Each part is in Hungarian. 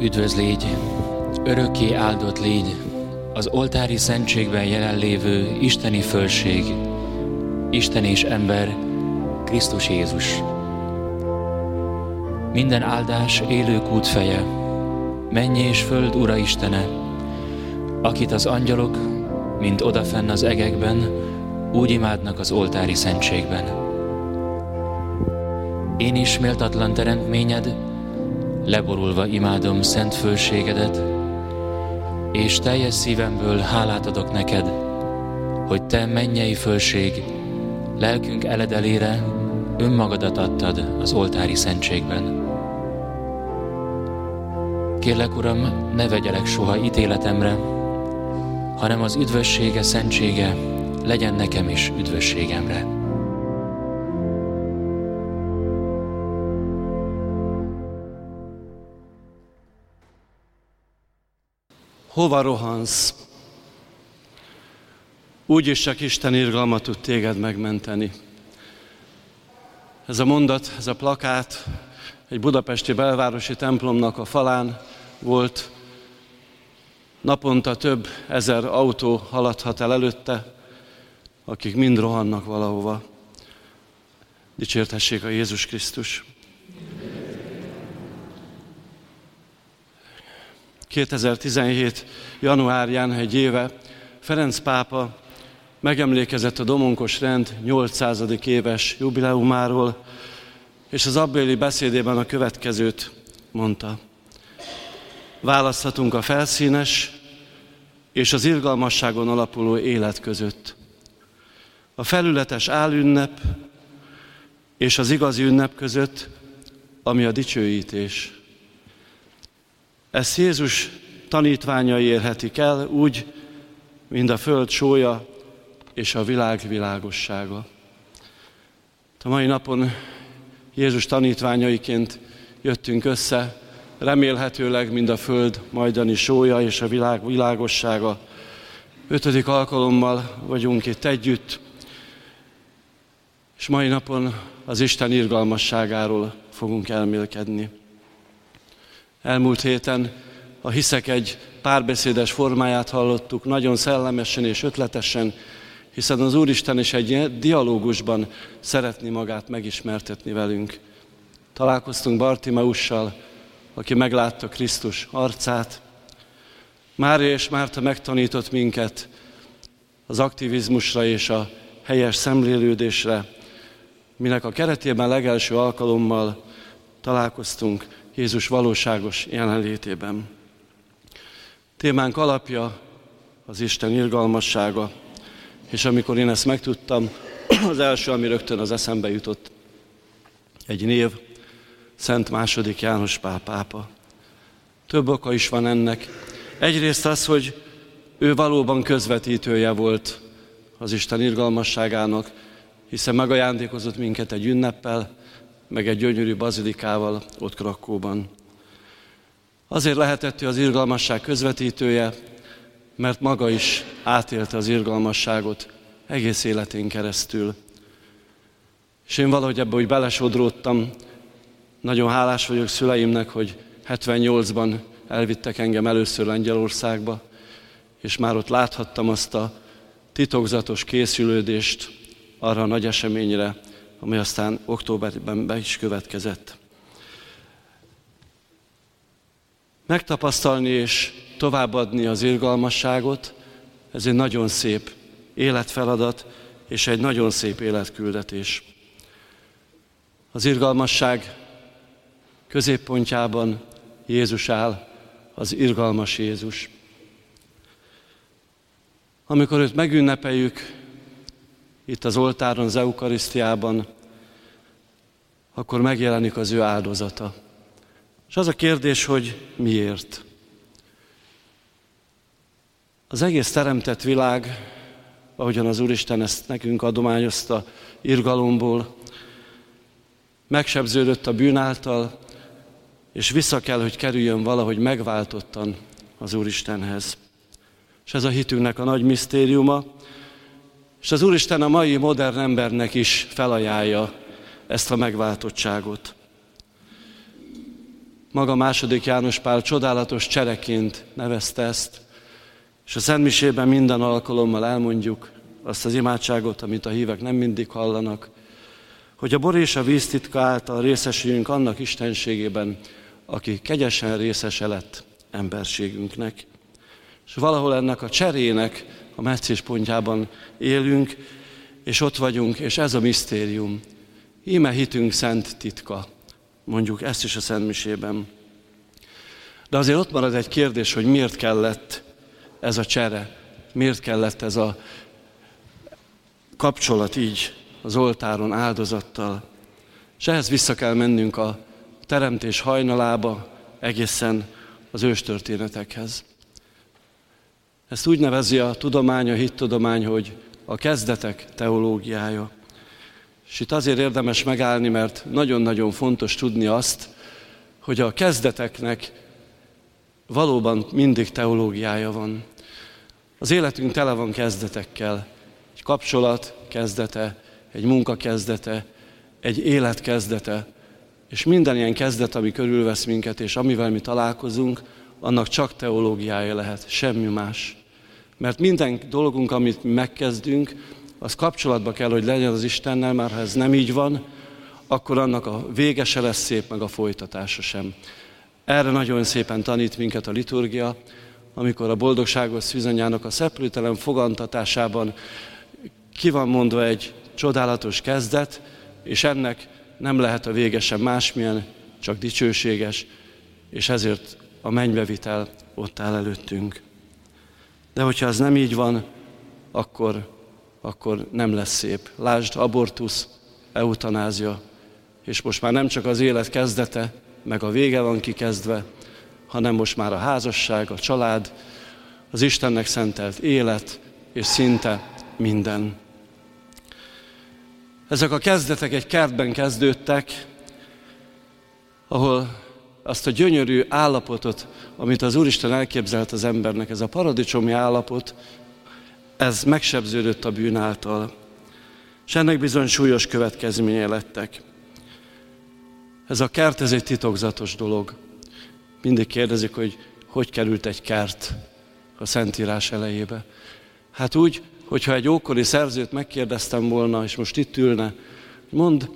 Üdvöz légy, örökké áldott légy, az oltári szentségben jelenlévő isteni fölség, Isten és ember, Krisztus Jézus. Minden áldás élők útfeje, mennyi és föld Ura Istene, akit az angyalok, mint odafenn az egekben, úgy imádnak az oltári szentségben. Én is méltatlan teremtményed, leborulva imádom szent fölségedet, és teljes szívemből hálát adok neked, hogy te mennyei fölség, lelkünk eledelére önmagadat adtad az oltári szentségben. Kérlek, Uram, ne vegyelek soha ítéletemre, hanem az üdvössége, szentsége legyen nekem is üdvösségemre. Hova rohansz? Úgyis csak Isten irgalma tud téged megmenteni. Ez a mondat, ez a plakát egy budapesti belvárosi templomnak a falán volt. Naponta több ezer autó haladhat el előtte, akik mind rohannak valahova. Dicsértessék a Jézus Krisztus. 2017. januárján egy éve Ferenc pápa megemlékezett a Domonkos rend 800. éves jubileumáról, és az abbéli beszédében a következőt mondta. Választhatunk a felszínes és az irgalmasságon alapuló élet között. A felületes álünnep és az igazi ünnep között, ami a dicsőítés. Ezt Jézus tanítványai érhetik el úgy, mint a föld sója és a világ világossága. A mai napon Jézus tanítványaiként jöttünk össze, remélhetőleg mind a föld majdani sója és a világ világossága. Ötödik alkalommal vagyunk itt együtt, és mai napon az Isten irgalmasságáról fogunk elmélkedni. Elmúlt héten a hiszek egy párbeszédes formáját hallottuk, nagyon szellemesen és ötletesen, hiszen az Úristen is egy dialógusban szeretni magát megismertetni velünk. Találkoztunk Bartimeussal, aki meglátta Krisztus arcát. Mária és Márta megtanított minket az aktivizmusra és a helyes szemlélődésre, minek a keretében legelső alkalommal találkoztunk Jézus valóságos jelenlétében. Témánk alapja az Isten irgalmassága, és amikor én ezt megtudtam, az első, ami rögtön az eszembe jutott, egy név, Szent második János Pál pápa. Több oka is van ennek. Egyrészt az, hogy ő valóban közvetítője volt az Isten irgalmasságának, hiszen megajándékozott minket egy ünneppel, meg egy gyönyörű bazilikával ott Krakóban. Azért lehetett ő az irgalmasság közvetítője, mert maga is átélte az irgalmasságot egész életén keresztül. És én valahogy ebbe úgy belesodródtam, nagyon hálás vagyok szüleimnek, hogy 78-ban elvittek engem először Lengyelországba, és már ott láthattam azt a titokzatos készülődést arra a nagy eseményre, ami aztán októberben be is következett. Megtapasztalni és továbbadni az irgalmasságot, ez egy nagyon szép életfeladat, és egy nagyon szép életküldetés. Az irgalmasság középpontjában Jézus áll, az irgalmas Jézus. Amikor őt megünnepeljük, itt az oltáron, az Eukarisztiában, akkor megjelenik az ő áldozata. És az a kérdés, hogy miért? Az egész teremtett világ, ahogyan az Úristen ezt nekünk adományozta irgalomból, megsebződött a bűn által, és vissza kell, hogy kerüljön valahogy megváltottan az Úristenhez. És ez a hitünknek a nagy misztériuma, és az Úristen a mai modern embernek is felajánlja ezt a megváltottságot. Maga második János Pál csodálatos csereként nevezte ezt, és a Szentmisében minden alkalommal elmondjuk azt az imádságot, amit a hívek nem mindig hallanak, hogy a bor és a víz titka által részesüljünk annak istenségében, aki kegyesen részese lett emberségünknek. És valahol ennek a cserének a meccés pontjában élünk, és ott vagyunk, és ez a misztérium. Íme hitünk szent titka, mondjuk ezt is a Szentmisében. De azért ott marad egy kérdés, hogy miért kellett ez a csere, miért kellett ez a kapcsolat így az oltáron áldozattal. És ehhez vissza kell mennünk a teremtés hajnalába, egészen az őstörténetekhez. Ezt úgy nevezi a tudomány, a hittudomány, hogy a kezdetek teológiája. És itt azért érdemes megállni, mert nagyon-nagyon fontos tudni azt, hogy a kezdeteknek valóban mindig teológiája van. Az életünk tele van kezdetekkel. Egy kapcsolat kezdete, egy munka kezdete, egy élet kezdete, és minden ilyen kezdet, ami körülvesz minket, és amivel mi találkozunk, annak csak teológiája lehet, semmi más. Mert minden dolgunk, amit mi megkezdünk, az kapcsolatba kell, hogy legyen az Istennel, már ha ez nem így van, akkor annak a vége se lesz szép, meg a folytatása sem. Erre nagyon szépen tanít minket a liturgia, amikor a boldogságos szűzanyának a szeplőtelen fogantatásában ki van mondva egy csodálatos kezdet, és ennek nem lehet a vége sem másmilyen, csak dicsőséges, és ezért a mennybevitel ott áll előttünk. De hogyha ez nem így van, akkor, akkor nem lesz szép. Lásd, abortusz, eutanázia, és most már nem csak az élet kezdete, meg a vége van kikezdve, hanem most már a házasság, a család, az Istennek szentelt élet, és szinte minden. Ezek a kezdetek egy kertben kezdődtek, ahol azt a gyönyörű állapotot, amit az Úristen elképzelt az embernek, ez a paradicsomi állapot, ez megsebződött a bűn által. És ennek bizony súlyos következménye lettek. Ez a kert, ez egy titokzatos dolog. Mindig kérdezik, hogy hogy került egy kert a Szentírás elejébe. Hát úgy, hogyha egy ókori szerzőt megkérdeztem volna, és most itt ülne, mond,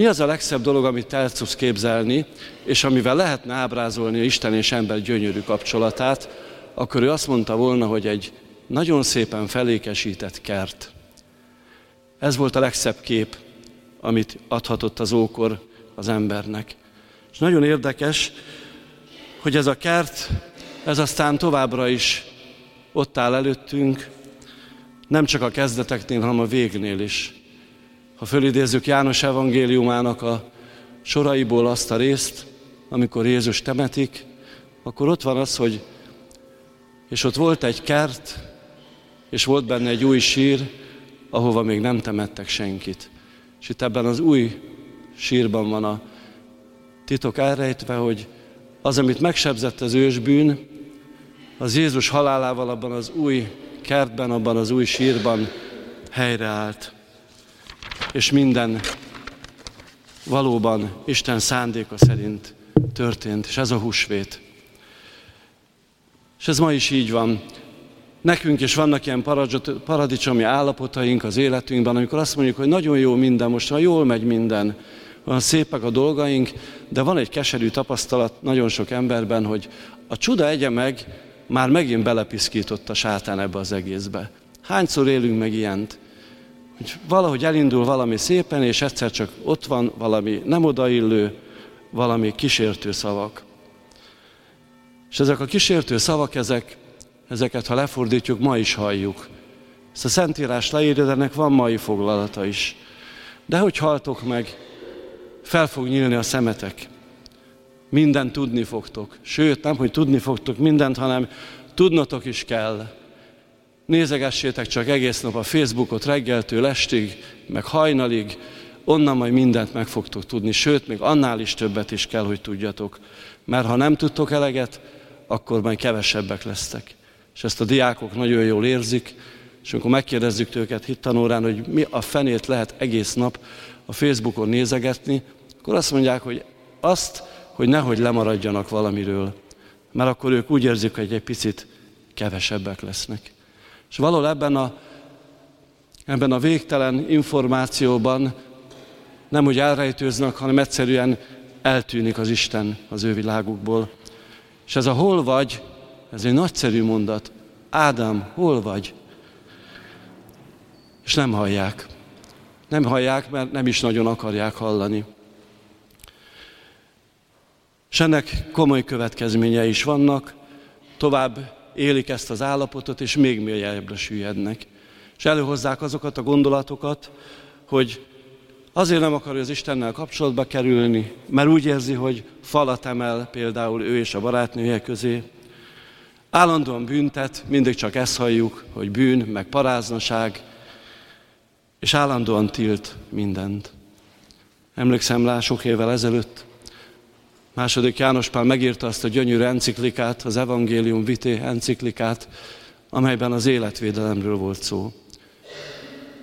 mi az a legszebb dolog, amit el tudsz képzelni, és amivel lehetne ábrázolni Isten és ember gyönyörű kapcsolatát, akkor ő azt mondta volna, hogy egy nagyon szépen felékesített kert. Ez volt a legszebb kép, amit adhatott az ókor az embernek. És nagyon érdekes, hogy ez a kert, ez aztán továbbra is ott áll előttünk, nem csak a kezdeteknél, hanem a végnél is. Ha fölidézzük János evangéliumának a soraiból azt a részt, amikor Jézus temetik, akkor ott van az, hogy és ott volt egy kert, és volt benne egy új sír, ahova még nem temettek senkit. És itt ebben az új sírban van a titok elrejtve, hogy az, amit megsebzett az ősbűn, az Jézus halálával abban az új kertben, abban az új sírban helyreállt. És minden valóban Isten szándéka szerint történt, és ez a húsvét. És ez ma is így van. Nekünk is vannak ilyen paradicsomi állapotaink az életünkben, amikor azt mondjuk, hogy nagyon jó minden, most már jól megy minden, van szépek a dolgaink, de van egy keserű tapasztalat nagyon sok emberben, hogy a csuda egye meg, már megint belepiszkított a sátán ebbe az egészbe. Hányszor élünk meg ilyent? Hogy valahogy elindul valami szépen, és egyszer csak ott van valami nem odaillő, valami kísértő szavak. És ezek a kísértő szavak, ezek, ezeket, ha lefordítjuk, ma is halljuk. Ezt a Szentírás leírja, de ennek van mai foglalata is. De hogy haltok meg, fel fog nyílni a szemetek. Mindent tudni fogtok. Sőt, nem, hogy tudni fogtok mindent, hanem tudnotok is kell. Nézegessétek csak egész nap a Facebookot reggeltől estig, meg hajnalig, onnan majd mindent meg fogtok tudni, sőt, még annál is többet is kell, hogy tudjatok. Mert ha nem tudtok eleget, akkor majd kevesebbek lesztek. És ezt a diákok nagyon jól érzik, és amikor megkérdezzük őket hittanórán, hogy mi a fenét lehet egész nap a Facebookon nézegetni, akkor azt mondják, hogy azt, hogy nehogy lemaradjanak valamiről, mert akkor ők úgy érzik, hogy egy picit kevesebbek lesznek. És valahol ebben a, ebben a végtelen információban nem úgy elrejtőznek, hanem egyszerűen eltűnik az Isten az ő világukból. És ez a hol vagy, ez egy nagyszerű mondat. Ádám, hol vagy? És nem hallják. Nem hallják, mert nem is nagyon akarják hallani. És ennek komoly következményei is vannak, tovább élik ezt az állapotot, és még mélyebbre süllyednek. És előhozzák azokat a gondolatokat, hogy azért nem akar az Istennel kapcsolatba kerülni, mert úgy érzi, hogy falat emel például ő és a barátnője közé. Állandóan büntet, mindig csak ezt halljuk, hogy bűn, meg paráznaság, és állandóan tilt mindent. Emlékszem rá sok évvel ezelőtt, Második János Pál megírta azt a gyönyörű enciklikát, az Evangélium Vité enciklikát, amelyben az életvédelemről volt szó.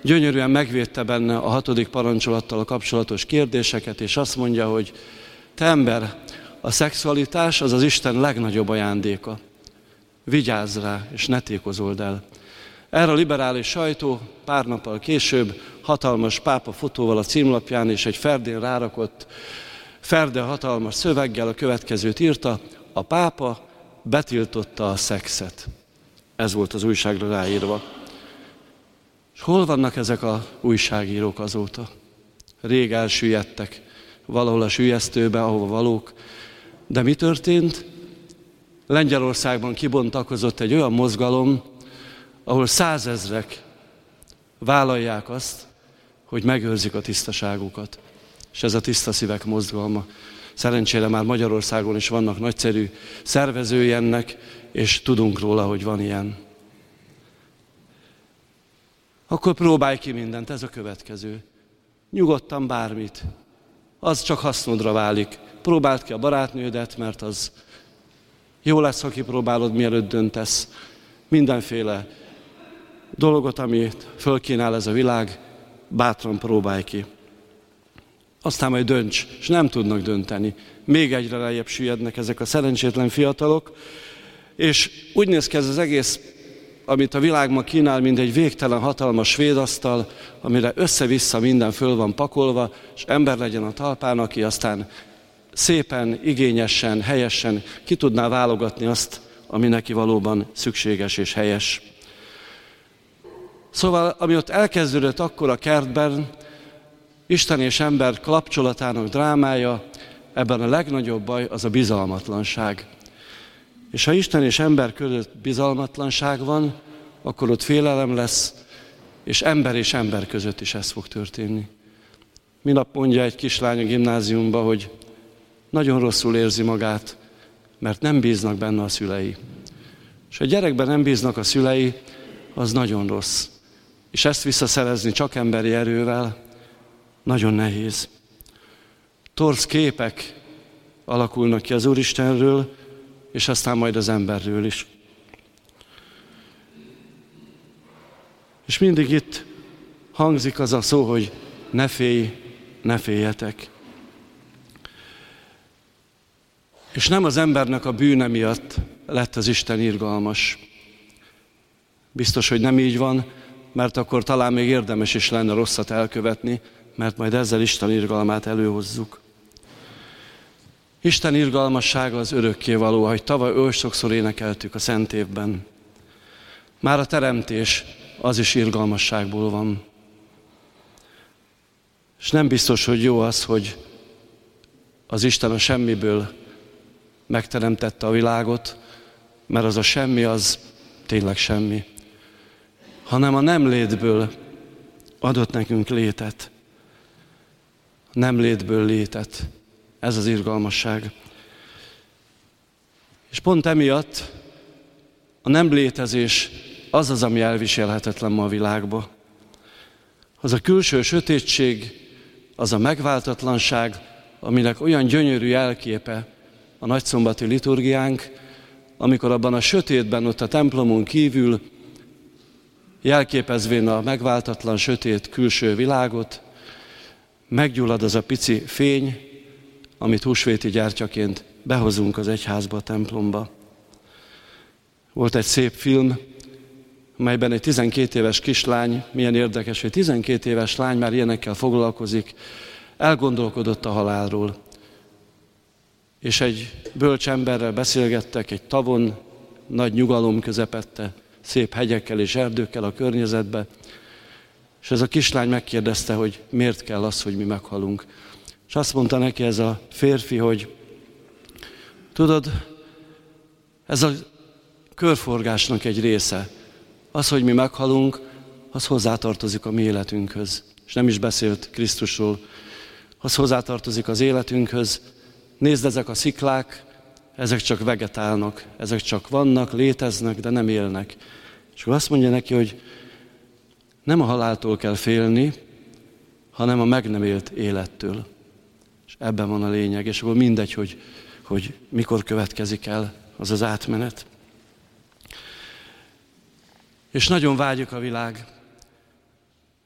Gyönyörűen megvédte benne a hatodik parancsolattal a kapcsolatos kérdéseket, és azt mondja, hogy te ember, a szexualitás az az Isten legnagyobb ajándéka. Vigyázz rá, és ne tékozold el. Erre a liberális sajtó pár nappal később hatalmas pápa fotóval a címlapján és egy ferdén rárakott Ferde hatalmas szöveggel a következőt írta, a pápa betiltotta a szexet. Ez volt az újságra ráírva. És hol vannak ezek a újságírók azóta? Rég elsüllyedtek valahol a sülyeztőbe, ahova valók. De mi történt? Lengyelországban kibontakozott egy olyan mozgalom, ahol százezrek vállalják azt, hogy megőrzik a tisztaságukat és ez a tiszta szívek mozgalma. Szerencsére már Magyarországon is vannak nagyszerű szervezői ennek, és tudunk róla, hogy van ilyen. Akkor próbálj ki mindent, ez a következő. Nyugodtan bármit. Az csak hasznodra válik. Próbáld ki a barátnődet, mert az jó lesz, ha kipróbálod, mielőtt döntesz. Mindenféle dolgot, amit fölkínál ez a világ, bátran próbálj ki aztán majd dönts, és nem tudnak dönteni. Még egyre lejjebb süllyednek ezek a szerencsétlen fiatalok, és úgy néz ki ez az egész, amit a világ ma kínál, mint egy végtelen hatalmas védasztal, amire össze-vissza minden föl van pakolva, és ember legyen a talpán, aki aztán szépen, igényesen, helyesen ki tudná válogatni azt, ami neki valóban szükséges és helyes. Szóval, ami ott elkezdődött akkor a kertben, Isten és ember kapcsolatának drámája, ebben a legnagyobb baj az a bizalmatlanság. És ha Isten és ember között bizalmatlanság van, akkor ott félelem lesz, és ember és ember között is ez fog történni. Minap mondja egy kislány a gimnáziumba, hogy nagyon rosszul érzi magát, mert nem bíznak benne a szülei. És a gyerekben nem bíznak a szülei, az nagyon rossz. És ezt visszaszerezni csak emberi erővel, nagyon nehéz. Torz képek alakulnak ki az Úristenről, és aztán majd az emberről is. És mindig itt hangzik az a szó, hogy ne félj, ne féljetek. És nem az embernek a bűne miatt lett az Isten irgalmas. Biztos, hogy nem így van, mert akkor talán még érdemes is lenne rosszat elkövetni, mert majd ezzel Isten irgalmát előhozzuk. Isten irgalmassága az való, ahogy tavaly oly sokszor énekeltük a Szent évben. Már a teremtés az is irgalmasságból van. És nem biztos, hogy jó az, hogy az Isten a semmiből megteremtette a világot, mert az a semmi az tényleg semmi, hanem a nem létből adott nekünk létet nem létből létet. Ez az irgalmasság. És pont emiatt a nem létezés az az, ami elviselhetetlen ma a világba. Az a külső sötétség, az a megváltatlanság, aminek olyan gyönyörű jelképe a nagyszombati liturgiánk, amikor abban a sötétben, ott a templomon kívül jelképezvén a megváltatlan sötét külső világot, meggyullad az a pici fény, amit húsvéti gyártyaként behozunk az egyházba, a templomba. Volt egy szép film, melyben egy 12 éves kislány, milyen érdekes, hogy 12 éves lány már ilyenekkel foglalkozik, elgondolkodott a halálról. És egy bölcs emberrel beszélgettek egy tavon, nagy nyugalom közepette, szép hegyekkel és erdőkkel a környezetbe, és ez a kislány megkérdezte, hogy miért kell az, hogy mi meghalunk. És azt mondta neki ez a férfi, hogy tudod, ez a körforgásnak egy része. Az, hogy mi meghalunk, az hozzátartozik a mi életünkhöz. És nem is beszélt Krisztusról. Az hozzátartozik az életünkhöz. Nézd, ezek a sziklák, ezek csak vegetálnak, ezek csak vannak, léteznek, de nem élnek. És akkor azt mondja neki, hogy nem a haláltól kell félni, hanem a meg nem élt élettől. És ebben van a lényeg, és akkor mindegy, hogy, hogy mikor következik el az az átmenet. És nagyon vágyik a világ.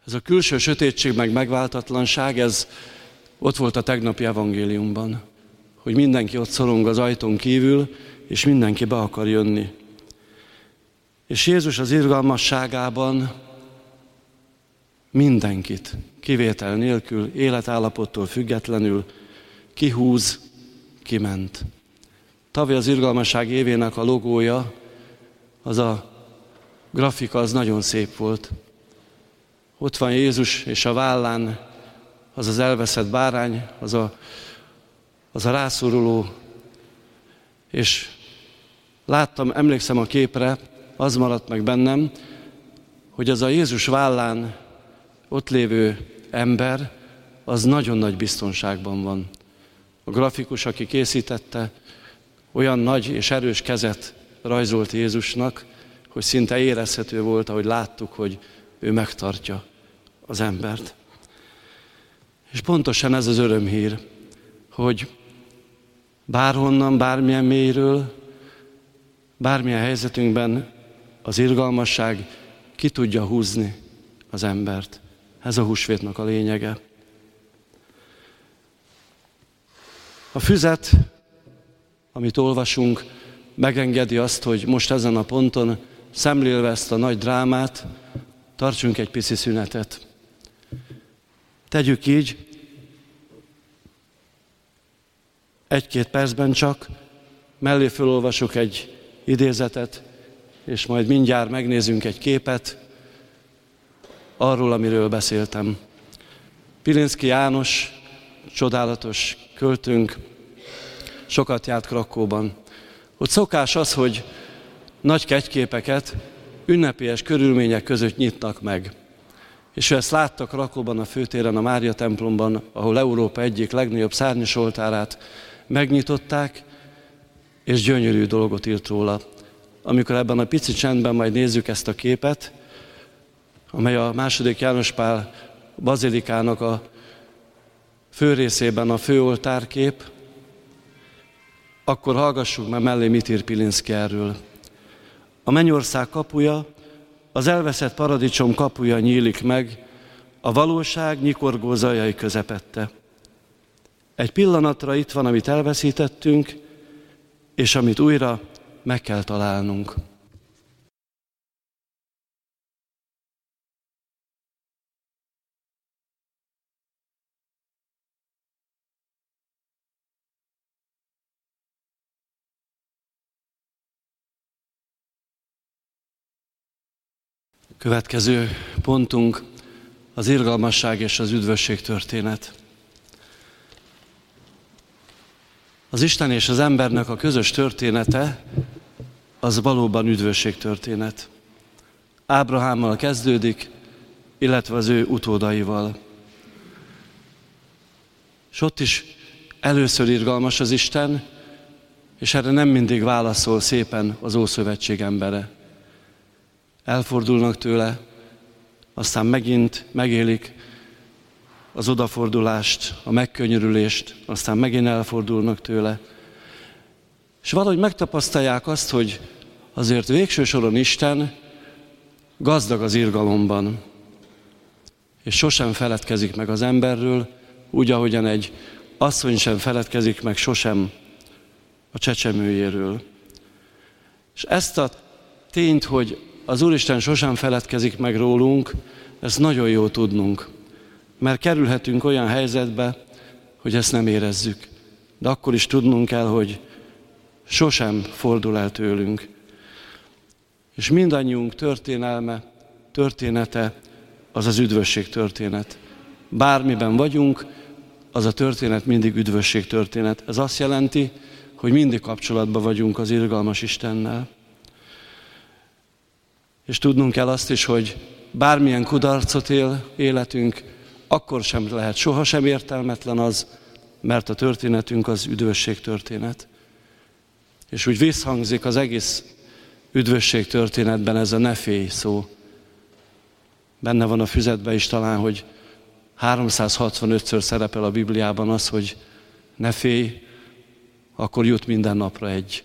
Ez a külső sötétség meg megváltatlanság, ez ott volt a tegnapi evangéliumban, hogy mindenki ott szorong az ajtón kívül, és mindenki be akar jönni. És Jézus az irgalmasságában mindenkit, kivétel nélkül, életállapottól függetlenül kihúz, kiment. Tavaly az irgalmasság évének a logója, az a grafika, az nagyon szép volt. Ott van Jézus, és a vállán az az elveszett bárány, az a, az a rászoruló, és láttam, emlékszem a képre, az maradt meg bennem, hogy az a Jézus vállán ott lévő ember, az nagyon nagy biztonságban van. A grafikus, aki készítette, olyan nagy és erős kezet rajzolt Jézusnak, hogy szinte érezhető volt, ahogy láttuk, hogy ő megtartja az embert. És pontosan ez az örömhír, hogy bárhonnan, bármilyen mélyről, bármilyen helyzetünkben az irgalmasság ki tudja húzni az embert. Ez a húsvétnak a lényege. A füzet, amit olvasunk, megengedi azt, hogy most ezen a ponton, szemlélve ezt a nagy drámát, tartsunk egy pici szünetet. Tegyük így, egy-két percben csak, mellé felolvasok egy idézetet, és majd mindjárt megnézünk egy képet arról, amiről beszéltem. Pilinszki János, csodálatos költőnk, sokat járt Krakóban. Ott szokás az, hogy nagy kegyképeket ünnepélyes körülmények között nyitnak meg. És ő ezt látta Krakóban a főtéren, a Mária templomban, ahol Európa egyik legnagyobb szárnyas oltárát megnyitották, és gyönyörű dolgot írt róla amikor ebben a pici csendben majd nézzük ezt a képet, amely a második János Pál bazilikának a fő részében a főoltárkép, akkor hallgassuk meg mellé mit ír Pilinszki erről. A mennyország kapuja, az elveszett paradicsom kapuja nyílik meg, a valóság nyikorgó zajai közepette. Egy pillanatra itt van, amit elveszítettünk, és amit újra meg kell találnunk. Következő pontunk az irgalmasság és az üdvösség történet. Az Isten és az embernek a közös története az valóban üdvösség történet. Ábrahámmal kezdődik, illetve az ő utódaival. És ott is először irgalmas az Isten, és erre nem mindig válaszol szépen az Ószövetség embere. Elfordulnak tőle, aztán megint megélik az odafordulást, a megkönyörülést, aztán megint elfordulnak tőle. És valahogy megtapasztalják azt, hogy azért végső soron Isten gazdag az irgalomban, és sosem feledkezik meg az emberről, úgy, ahogyan egy asszony sem feledkezik meg sosem a csecsemőjéről. És ezt a tényt, hogy az Úristen sosem feledkezik meg rólunk, ez nagyon jó tudnunk. Mert kerülhetünk olyan helyzetbe, hogy ezt nem érezzük. De akkor is tudnunk kell, hogy sosem fordul el tőlünk. És mindannyiunk történelme, története az az üdvösség történet. Bármiben vagyunk, az a történet mindig üdvösség történet. Ez azt jelenti, hogy mindig kapcsolatban vagyunk az irgalmas Istennel. És tudnunk kell azt is, hogy bármilyen kudarcot él életünk, akkor sem lehet sohasem értelmetlen az, mert a történetünk az üdvösség történet. És úgy visszhangzik az egész üdvösség történetben ez a ne félj szó. Benne van a füzetben is talán, hogy 365-ször szerepel a Bibliában az, hogy ne félj, akkor jut minden napra egy.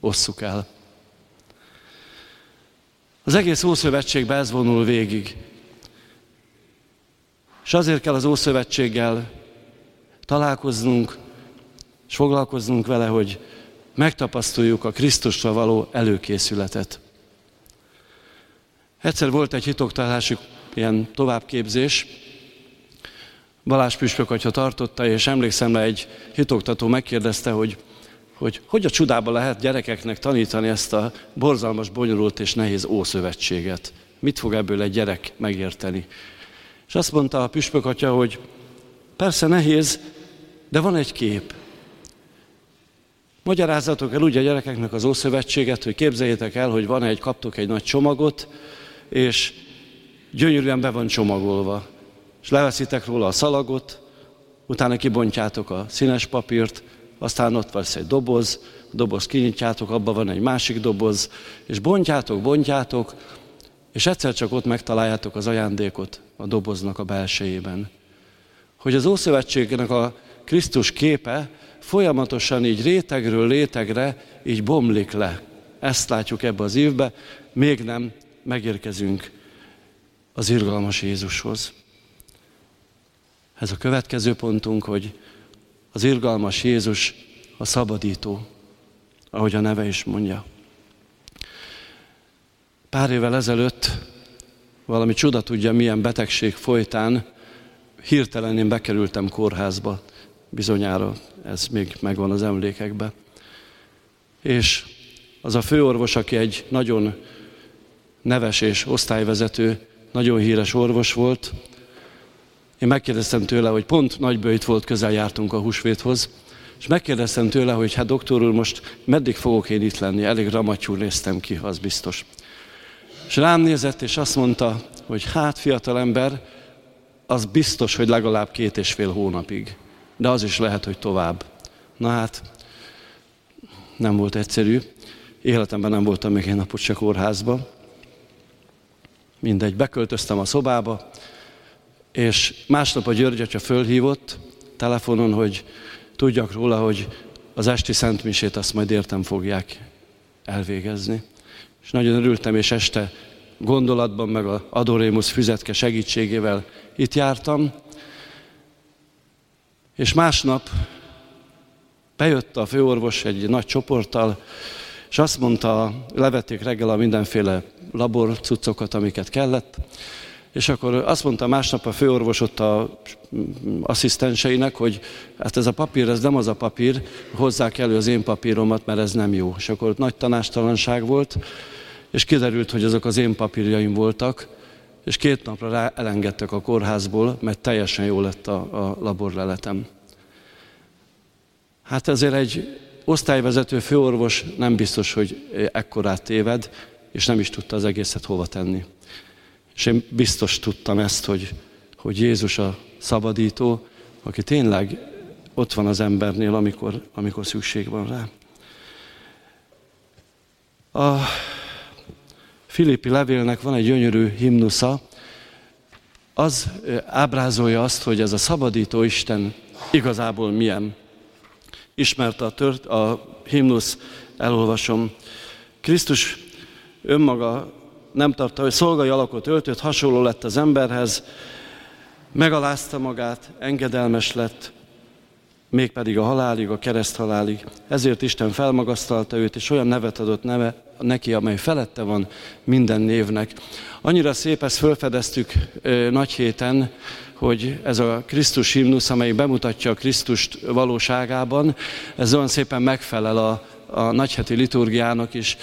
Osszuk el. Az egész Ószövetségben ez vonul végig. És azért kell az Ószövetséggel találkoznunk, és foglalkoznunk vele, hogy megtapasztaljuk a Krisztusra való előkészületet. Egyszer volt egy hitoktatási ilyen továbbképzés, Balázs Püspök atya tartotta, és emlékszem le, egy hitoktató megkérdezte, hogy hogy hogy a csodába lehet gyerekeknek tanítani ezt a borzalmas, bonyolult és nehéz ószövetséget. Mit fog ebből egy gyerek megérteni? És azt mondta a püspök atya, hogy persze nehéz, de van egy kép. Magyarázzatok el úgy a gyerekeknek az Ószövetséget, hogy képzeljétek el, hogy van egy, kaptok egy nagy csomagot, és gyönyörűen be van csomagolva. És leveszitek róla a szalagot, utána kibontjátok a színes papírt, aztán ott van egy doboz, a doboz kinyitjátok, abban van egy másik doboz, és bontjátok, bontjátok, és egyszer csak ott megtaláljátok az ajándékot a doboznak a belsejében. Hogy az Ószövetségnek a Krisztus képe folyamatosan így rétegről rétegre így bomlik le. Ezt látjuk ebbe az évbe, még nem megérkezünk az irgalmas Jézushoz. Ez a következő pontunk, hogy az irgalmas Jézus a szabadító, ahogy a neve is mondja. Pár évvel ezelőtt valami csuda tudja, milyen betegség folytán hirtelen én bekerültem kórházba, bizonyára ez még megvan az emlékekben. És az a főorvos, aki egy nagyon neves és osztályvezető, nagyon híres orvos volt, én megkérdeztem tőle, hogy pont nagybőjt volt, közel jártunk a húsvéthoz, és megkérdeztem tőle, hogy hát doktor úr, most meddig fogok én itt lenni? Elég ramatyúr néztem ki, az biztos. És rám nézett, és azt mondta, hogy hát fiatal ember, az biztos, hogy legalább két és fél hónapig. De az is lehet, hogy tovább. Na hát, nem volt egyszerű. Életemben nem voltam még egy napot se kórházba. Mindegy, beköltöztem a szobába, és másnap a György atya fölhívott telefonon, hogy tudjak róla, hogy az esti szentmisét azt majd értem fogják elvégezni. És nagyon örültem, és este gondolatban, meg a Adorémus füzetke segítségével itt jártam. És másnap bejött a főorvos egy nagy csoporttal, és azt mondta, levették reggel a mindenféle laborcuccokat, amiket kellett, és akkor azt mondta másnap a főorvos ott a asszisztenseinek, hogy hát ez a papír, ez nem az a papír, hozzák elő az én papíromat, mert ez nem jó. És akkor ott nagy tanástalanság volt, és kiderült, hogy azok az én papírjaim voltak, és két napra rá elengedtek a kórházból, mert teljesen jó lett a, a laborleletem. Hát ezért egy osztályvezető főorvos nem biztos, hogy ekkorát téved, és nem is tudta az egészet hova tenni. És én biztos tudtam ezt, hogy, hogy Jézus a szabadító, aki tényleg ott van az embernél, amikor, amikor szükség van rá. A Filippi levélnek van egy gyönyörű himnusza, az ábrázolja azt, hogy ez a szabadító Isten igazából milyen. Ismert a, tört, a himnusz, elolvasom. Krisztus önmaga nem tartta, hogy szolgai alakot öltött, hasonló lett az emberhez, megalázta magát, engedelmes lett, mégpedig a halálig, a kereszt halálig. Ezért Isten felmagasztalta őt, és olyan nevet adott neve neki, amely felette van minden névnek. Annyira szép, ezt felfedeztük ö, nagy héten, hogy ez a Krisztus himnusz, amely bemutatja a Krisztust valóságában, ez olyan szépen megfelel a, a nagyheti liturgiának is.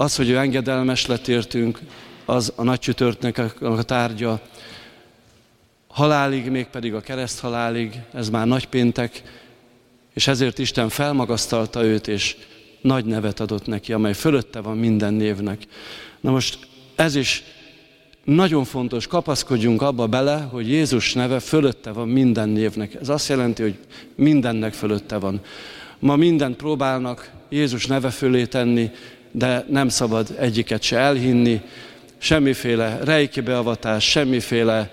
Az, hogy ő engedelmes lett értünk, az a nagy csütörtnek a tárgya, halálig, mégpedig a kereszt halálig, ez már nagy péntek, és ezért Isten felmagasztalta őt, és nagy nevet adott neki, amely fölötte van minden névnek. Na most ez is nagyon fontos, kapaszkodjunk abba bele, hogy Jézus neve fölötte van minden névnek. Ez azt jelenti, hogy mindennek fölötte van. Ma mindent próbálnak Jézus neve fölé tenni, de nem szabad egyiket se elhinni, semmiféle rejki beavatás, semmiféle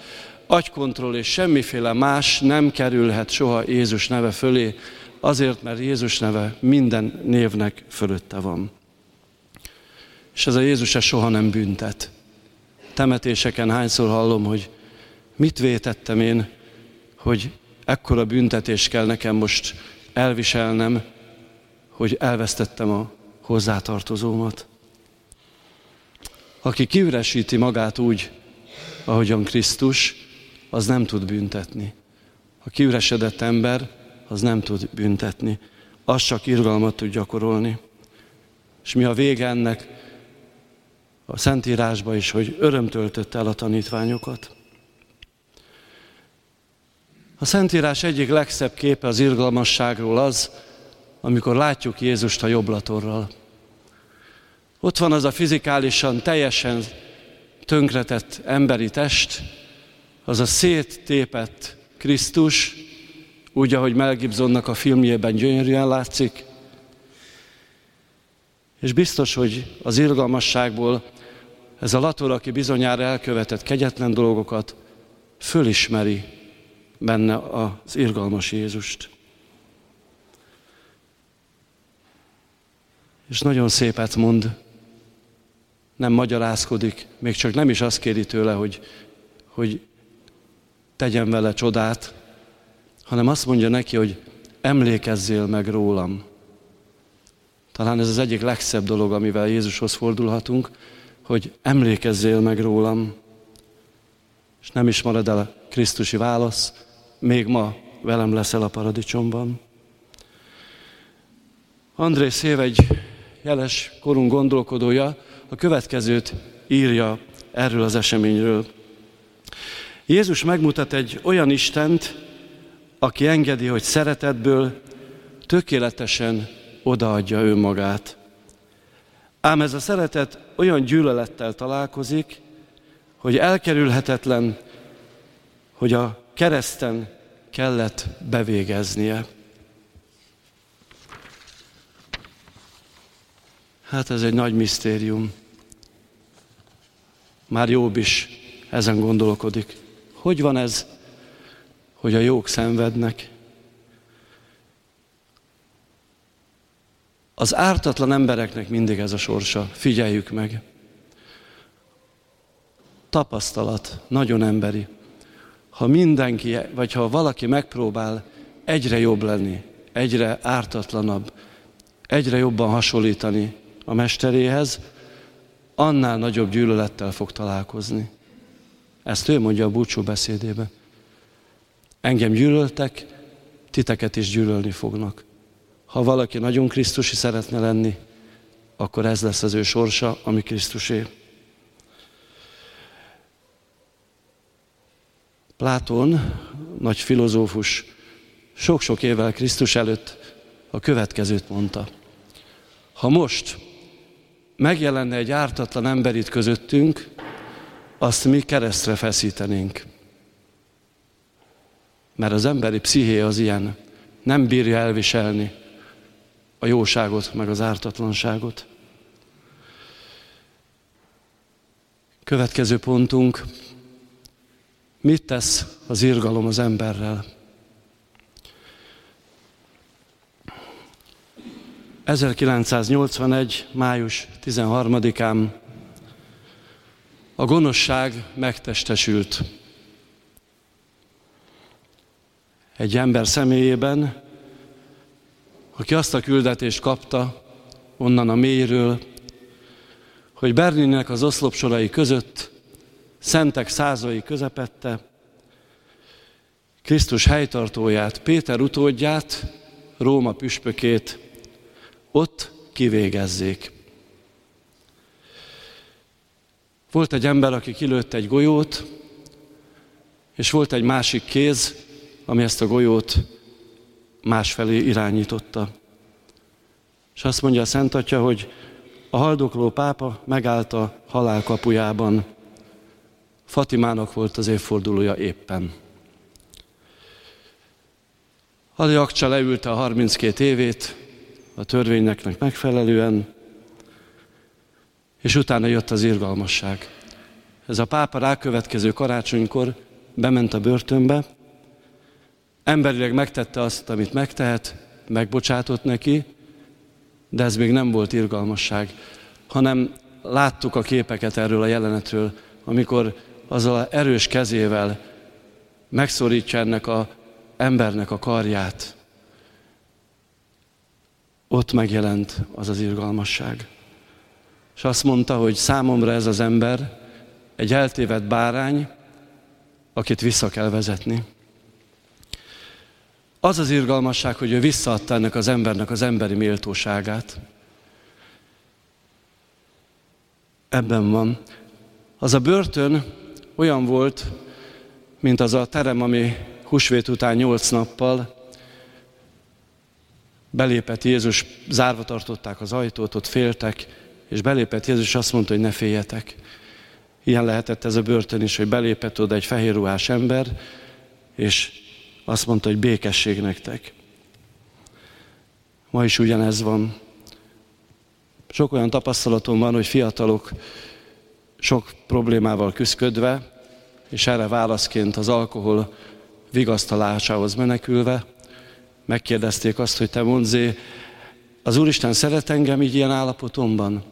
agykontroll és semmiféle más nem kerülhet soha Jézus neve fölé, azért, mert Jézus neve minden névnek fölötte van. És ez a Jézus ez soha nem büntet. Temetéseken hányszor hallom, hogy mit vétettem én, hogy ekkora büntetés kell nekem most elviselnem, hogy elvesztettem a hozzátartozómat. Aki kiüresíti magát úgy, ahogyan Krisztus, az nem tud büntetni. A kiüresedett ember, az nem tud büntetni. Az csak irgalmat tud gyakorolni. És mi a vége ennek? A Szentírásban is, hogy öröm töltött el a tanítványokat. A Szentírás egyik legszebb képe az irgalmasságról az, amikor látjuk Jézust a jobblatorral. Ott van az a fizikálisan teljesen tönkretett emberi test, az a széttépett Krisztus, úgy, ahogy Mel Gibsonnak a filmjében gyönyörűen látszik, és biztos, hogy az irgalmasságból ez a lator, aki bizonyára elkövetett kegyetlen dolgokat, fölismeri benne az irgalmas Jézust. És nagyon szépet mond, nem magyarázkodik, még csak nem is azt kéri tőle, hogy, hogy tegyen vele csodát, hanem azt mondja neki, hogy emlékezzél meg rólam. Talán ez az egyik legszebb dolog, amivel Jézushoz fordulhatunk, hogy emlékezzél meg rólam. És nem is marad el a Krisztusi válasz, még ma velem leszel a paradicsomban. André Szév egy jeles korunk gondolkodója a következőt írja erről az eseményről. Jézus megmutat egy olyan Istent, aki engedi, hogy szeretetből tökéletesen odaadja önmagát. Ám ez a szeretet olyan gyűlölettel találkozik, hogy elkerülhetetlen, hogy a kereszten kellett bevégeznie. Hát ez egy nagy misztérium. Már Jobb is ezen gondolkodik. Hogy van ez, hogy a jók szenvednek? Az ártatlan embereknek mindig ez a sorsa. Figyeljük meg. Tapasztalat, nagyon emberi. Ha mindenki, vagy ha valaki megpróbál egyre jobb lenni, egyre ártatlanabb, egyre jobban hasonlítani a mesteréhez, annál nagyobb gyűlölettel fog találkozni. Ezt ő mondja a búcsú beszédébe. Engem gyűlöltek, titeket is gyűlölni fognak. Ha valaki nagyon Krisztusi szeretne lenni, akkor ez lesz az ő sorsa, ami Krisztusé. Pláton, nagy filozófus, sok-sok évvel Krisztus előtt a következőt mondta. Ha most megjelenne egy ártatlan ember itt közöttünk, azt mi keresztre feszítenénk. Mert az emberi psziché az ilyen, nem bírja elviselni a jóságot, meg az ártatlanságot. Következő pontunk, mit tesz az irgalom az emberrel? 1981. május 13-án a gonoszság megtestesült. Egy ember személyében, aki azt a küldetést kapta onnan a mélyről, hogy Berlinnek az oszlopsorai között, szentek százai közepette, Krisztus helytartóját, Péter utódját, Róma püspökét ott kivégezzék. Volt egy ember, aki kilőtt egy golyót, és volt egy másik kéz, ami ezt a golyót másfelé irányította. És azt mondja a Szent Atya, hogy a haldokló pápa megállt a halál kapujában. Fatimának volt az évfordulója éppen. Ali Akcsa leülte a 32 évét a törvényeknek megfelelően, és utána jött az irgalmasság. Ez a pápa rákövetkező karácsonykor bement a börtönbe, emberileg megtette azt, amit megtehet, megbocsátott neki, de ez még nem volt irgalmasság, hanem láttuk a képeket erről a jelenetről, amikor azzal erős kezével megszorítja ennek a embernek a karját. Ott megjelent az az irgalmasság. És azt mondta, hogy számomra ez az ember egy eltévedt bárány, akit vissza kell vezetni. Az az irgalmasság, hogy ő visszaadta ennek az embernek az emberi méltóságát. Ebben van. Az a börtön olyan volt, mint az a terem, ami húsvét után nyolc nappal belépett Jézus, zárva tartották az ajtót, ott féltek, és belépett Jézus, azt mondta, hogy ne féljetek. Ilyen lehetett ez a börtön is, hogy belépett oda egy fehér ruhás ember, és azt mondta, hogy békesség nektek. Ma is ugyanez van. Sok olyan tapasztalatom van, hogy fiatalok sok problémával küzdködve, és erre válaszként az alkohol vigasztalásához menekülve, megkérdezték azt, hogy te mondzé, az Úristen szeret engem így ilyen állapotomban?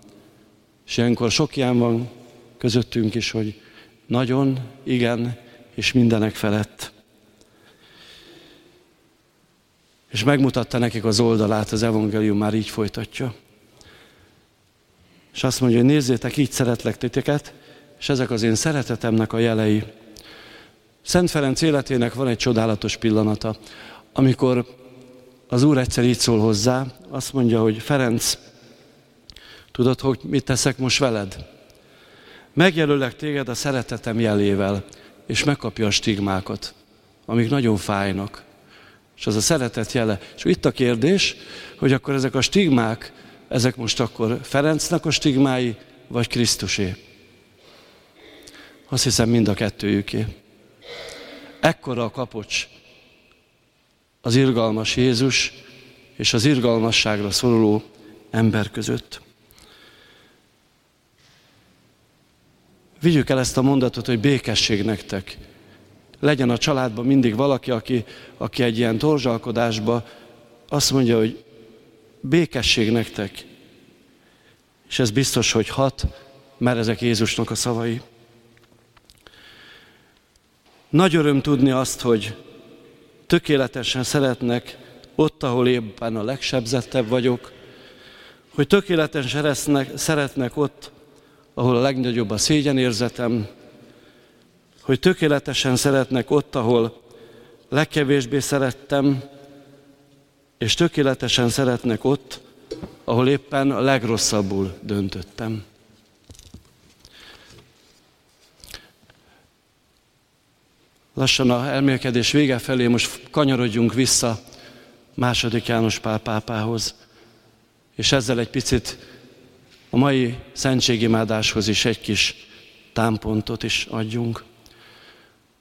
És ilyenkor sok ilyen van közöttünk is, hogy nagyon, igen, és mindenek felett. És megmutatta nekik az oldalát, az evangélium már így folytatja. És azt mondja, hogy nézzétek, így szeretlek titeket, és ezek az én szeretetemnek a jelei. Szent Ferenc életének van egy csodálatos pillanata, amikor az Úr egyszer így szól hozzá, azt mondja, hogy Ferenc, tudod, hogy mit teszek most veled? Megjelölek téged a szeretetem jelével, és megkapja a stigmákat, amik nagyon fájnak. És az a szeretet jele. És itt a kérdés, hogy akkor ezek a stigmák, ezek most akkor Ferencnek a stigmái, vagy Krisztusé? Azt hiszem mind a kettőjüké. Ekkora a kapocs az irgalmas Jézus és az irgalmasságra szoruló ember között. Vigyük el ezt a mondatot, hogy békesség nektek. Legyen a családban mindig valaki, aki, aki egy ilyen torzsalkodásba azt mondja, hogy békesség nektek. És ez biztos, hogy hat, mert ezek Jézusnak a szavai. Nagy öröm tudni azt, hogy tökéletesen szeretnek ott, ahol éppen a legsebzettebb vagyok, hogy tökéletesen szeretnek, szeretnek ott, ahol a legnagyobb a szégyenérzetem, hogy tökéletesen szeretnek ott, ahol legkevésbé szerettem, és tökéletesen szeretnek ott, ahol éppen a legrosszabbul döntöttem. Lassan a elmélkedés vége felé most kanyarodjunk vissza második János Pál pápához, és ezzel egy picit a mai szentségimádáshoz is egy kis támpontot is adjunk.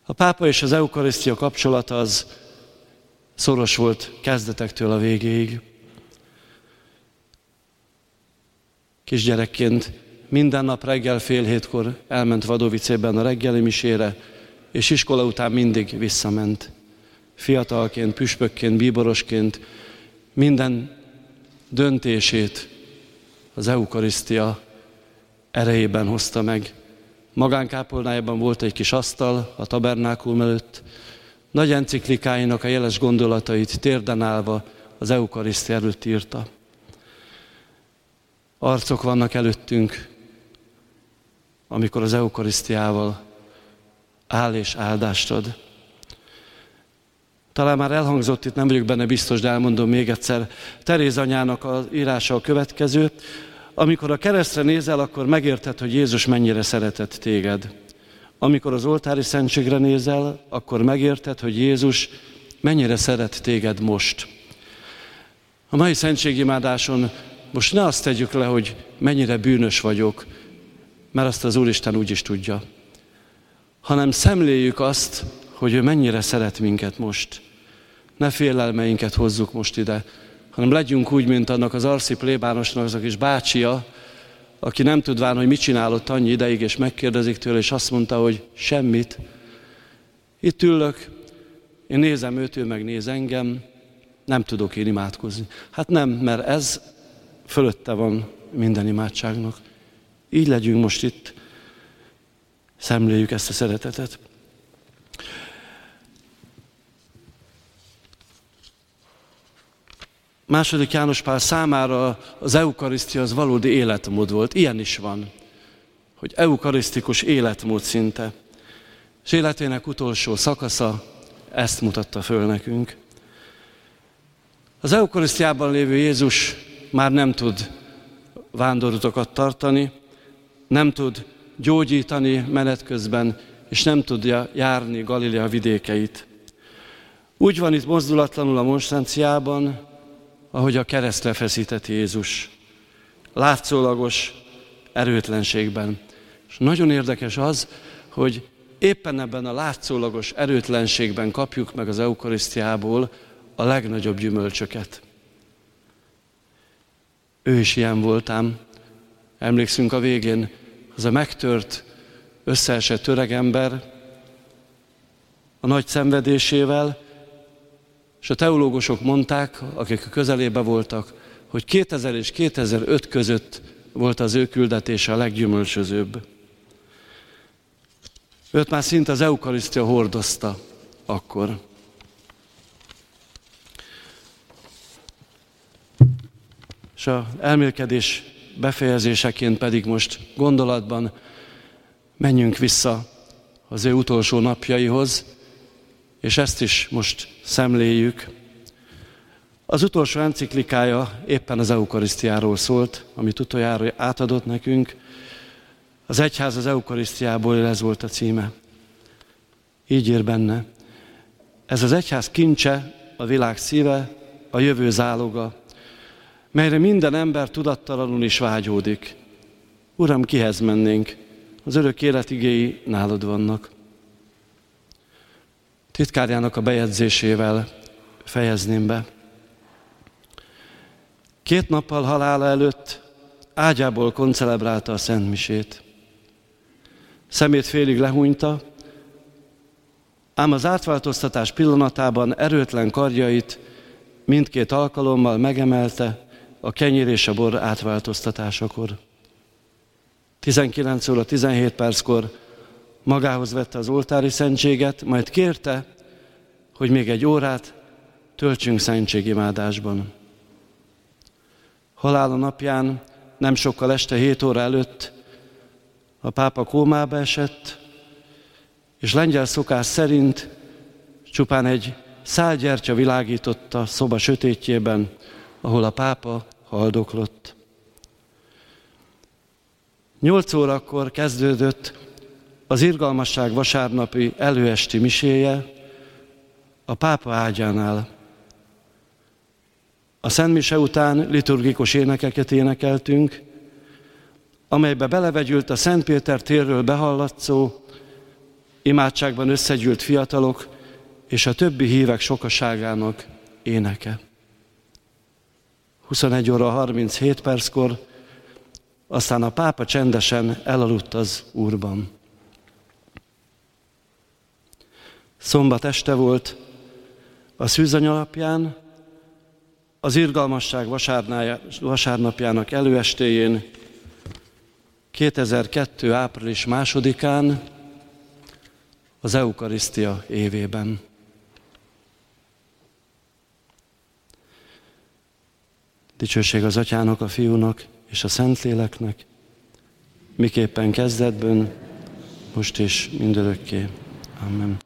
A pápa és az eukarisztia kapcsolata az szoros volt kezdetektől a végéig. Kisgyerekként minden nap reggel fél hétkor elment Vadovicében a reggeli misére, és iskola után mindig visszament. Fiatalként, püspökként, bíborosként minden döntését az eukarisztia erejében hozta meg. Magánkápolnájában volt egy kis asztal a tabernákulum előtt, nagy enciklikáinak a jeles gondolatait térden állva az eukarisztia előtt írta. Arcok vannak előttünk, amikor az eukarisztiával áll és áldást ad. Talán már elhangzott itt, nem vagyok benne biztos, de elmondom még egyszer. Teréz anyának az írása a következő. Amikor a keresztre nézel, akkor megérted, hogy Jézus mennyire szeretett téged. Amikor az oltári szentségre nézel, akkor megérted, hogy Jézus mennyire szeret téged most. A mai szentségimádáson most ne azt tegyük le, hogy mennyire bűnös vagyok, mert azt az Úristen úgy is tudja, hanem szemléljük azt, hogy ő mennyire szeret minket most. Ne félelmeinket hozzuk most ide, hanem legyünk úgy, mint annak az Arszi plébánosnak az a kis bácsia, aki nem tudván, hogy mit csinálott annyi ideig, és megkérdezik tőle, és azt mondta, hogy semmit. Itt ülök, én nézem őt, ő meg néz engem, nem tudok én imádkozni. Hát nem, mert ez fölötte van minden imádságnak. Így legyünk most itt, szemléljük ezt a szeretetet. Második János Pál számára az eukarisztia az valódi életmód volt. Ilyen is van, hogy eukarisztikus életmód szinte. És életének utolsó szakasza ezt mutatta föl nekünk. Az eukarisztiában lévő Jézus már nem tud vándorutakat tartani, nem tud gyógyítani menet közben, és nem tudja járni Galilea vidékeit. Úgy van itt mozdulatlanul a monstranciában, ahogy a keresztre feszített Jézus. Látszólagos erőtlenségben. És nagyon érdekes az, hogy éppen ebben a látszólagos erőtlenségben kapjuk meg az eukarisztiából a legnagyobb gyümölcsöket. Ő is ilyen voltám. Emlékszünk a végén, az a megtört, összeesett öreg ember a nagy szenvedésével, és a teológusok mondták, akik közelébe voltak, hogy 2000 és 2005 között volt az ő küldetése a leggyümölcsözőbb. Őt már szinte az eukarisztia hordozta akkor. És a elmélkedés befejezéseként pedig most gondolatban menjünk vissza az ő utolsó napjaihoz, és ezt is most szemléljük. Az utolsó enciklikája éppen az eukarisztiáról szólt, amit utoljára átadott nekünk. Az egyház az eukarisztiából ez volt a címe. Így ír benne. Ez az egyház kincse, a világ szíve, a jövő záloga, melyre minden ember tudattalanul is vágyódik. Uram, kihez mennénk? Az örök élet igéi nálad vannak. Titkárjának a bejegyzésével fejezném be. Két nappal halála előtt ágyából koncelebrálta a Szent. Szemét félig lehúnyta, ám az átváltoztatás pillanatában erőtlen karjait mindkét alkalommal megemelte a kenyér és a bor átváltoztatásakor. 19 óra 17 perckor magához vette az oltári szentséget, majd kérte, hogy még egy órát töltsünk szentségimádásban. Halála napján, nem sokkal este 7 óra előtt a pápa kómába esett, és lengyel szokás szerint csupán egy szálgyertya világította szoba sötétjében, ahol a pápa haldoklott. Nyolc órakor kezdődött az irgalmasság vasárnapi előesti miséje a pápa ágyánál. A Szent Mise után liturgikus énekeket énekeltünk, amelybe belevegyült a Szent Péter térről behallatszó, imádságban összegyűlt fiatalok és a többi hívek sokaságának éneke. 21 óra 37 perckor, aztán a pápa csendesen elaludt az úrban. Szombat este volt, a szűzany alapján, az irgalmasság vasárnapjának előestéjén, 2002. április másodikán, az Eukarisztia évében. Dicsőség az Atyának, a Fiúnak és a Szentléleknek, miképpen kezdetben, most és mindörökké. Amen.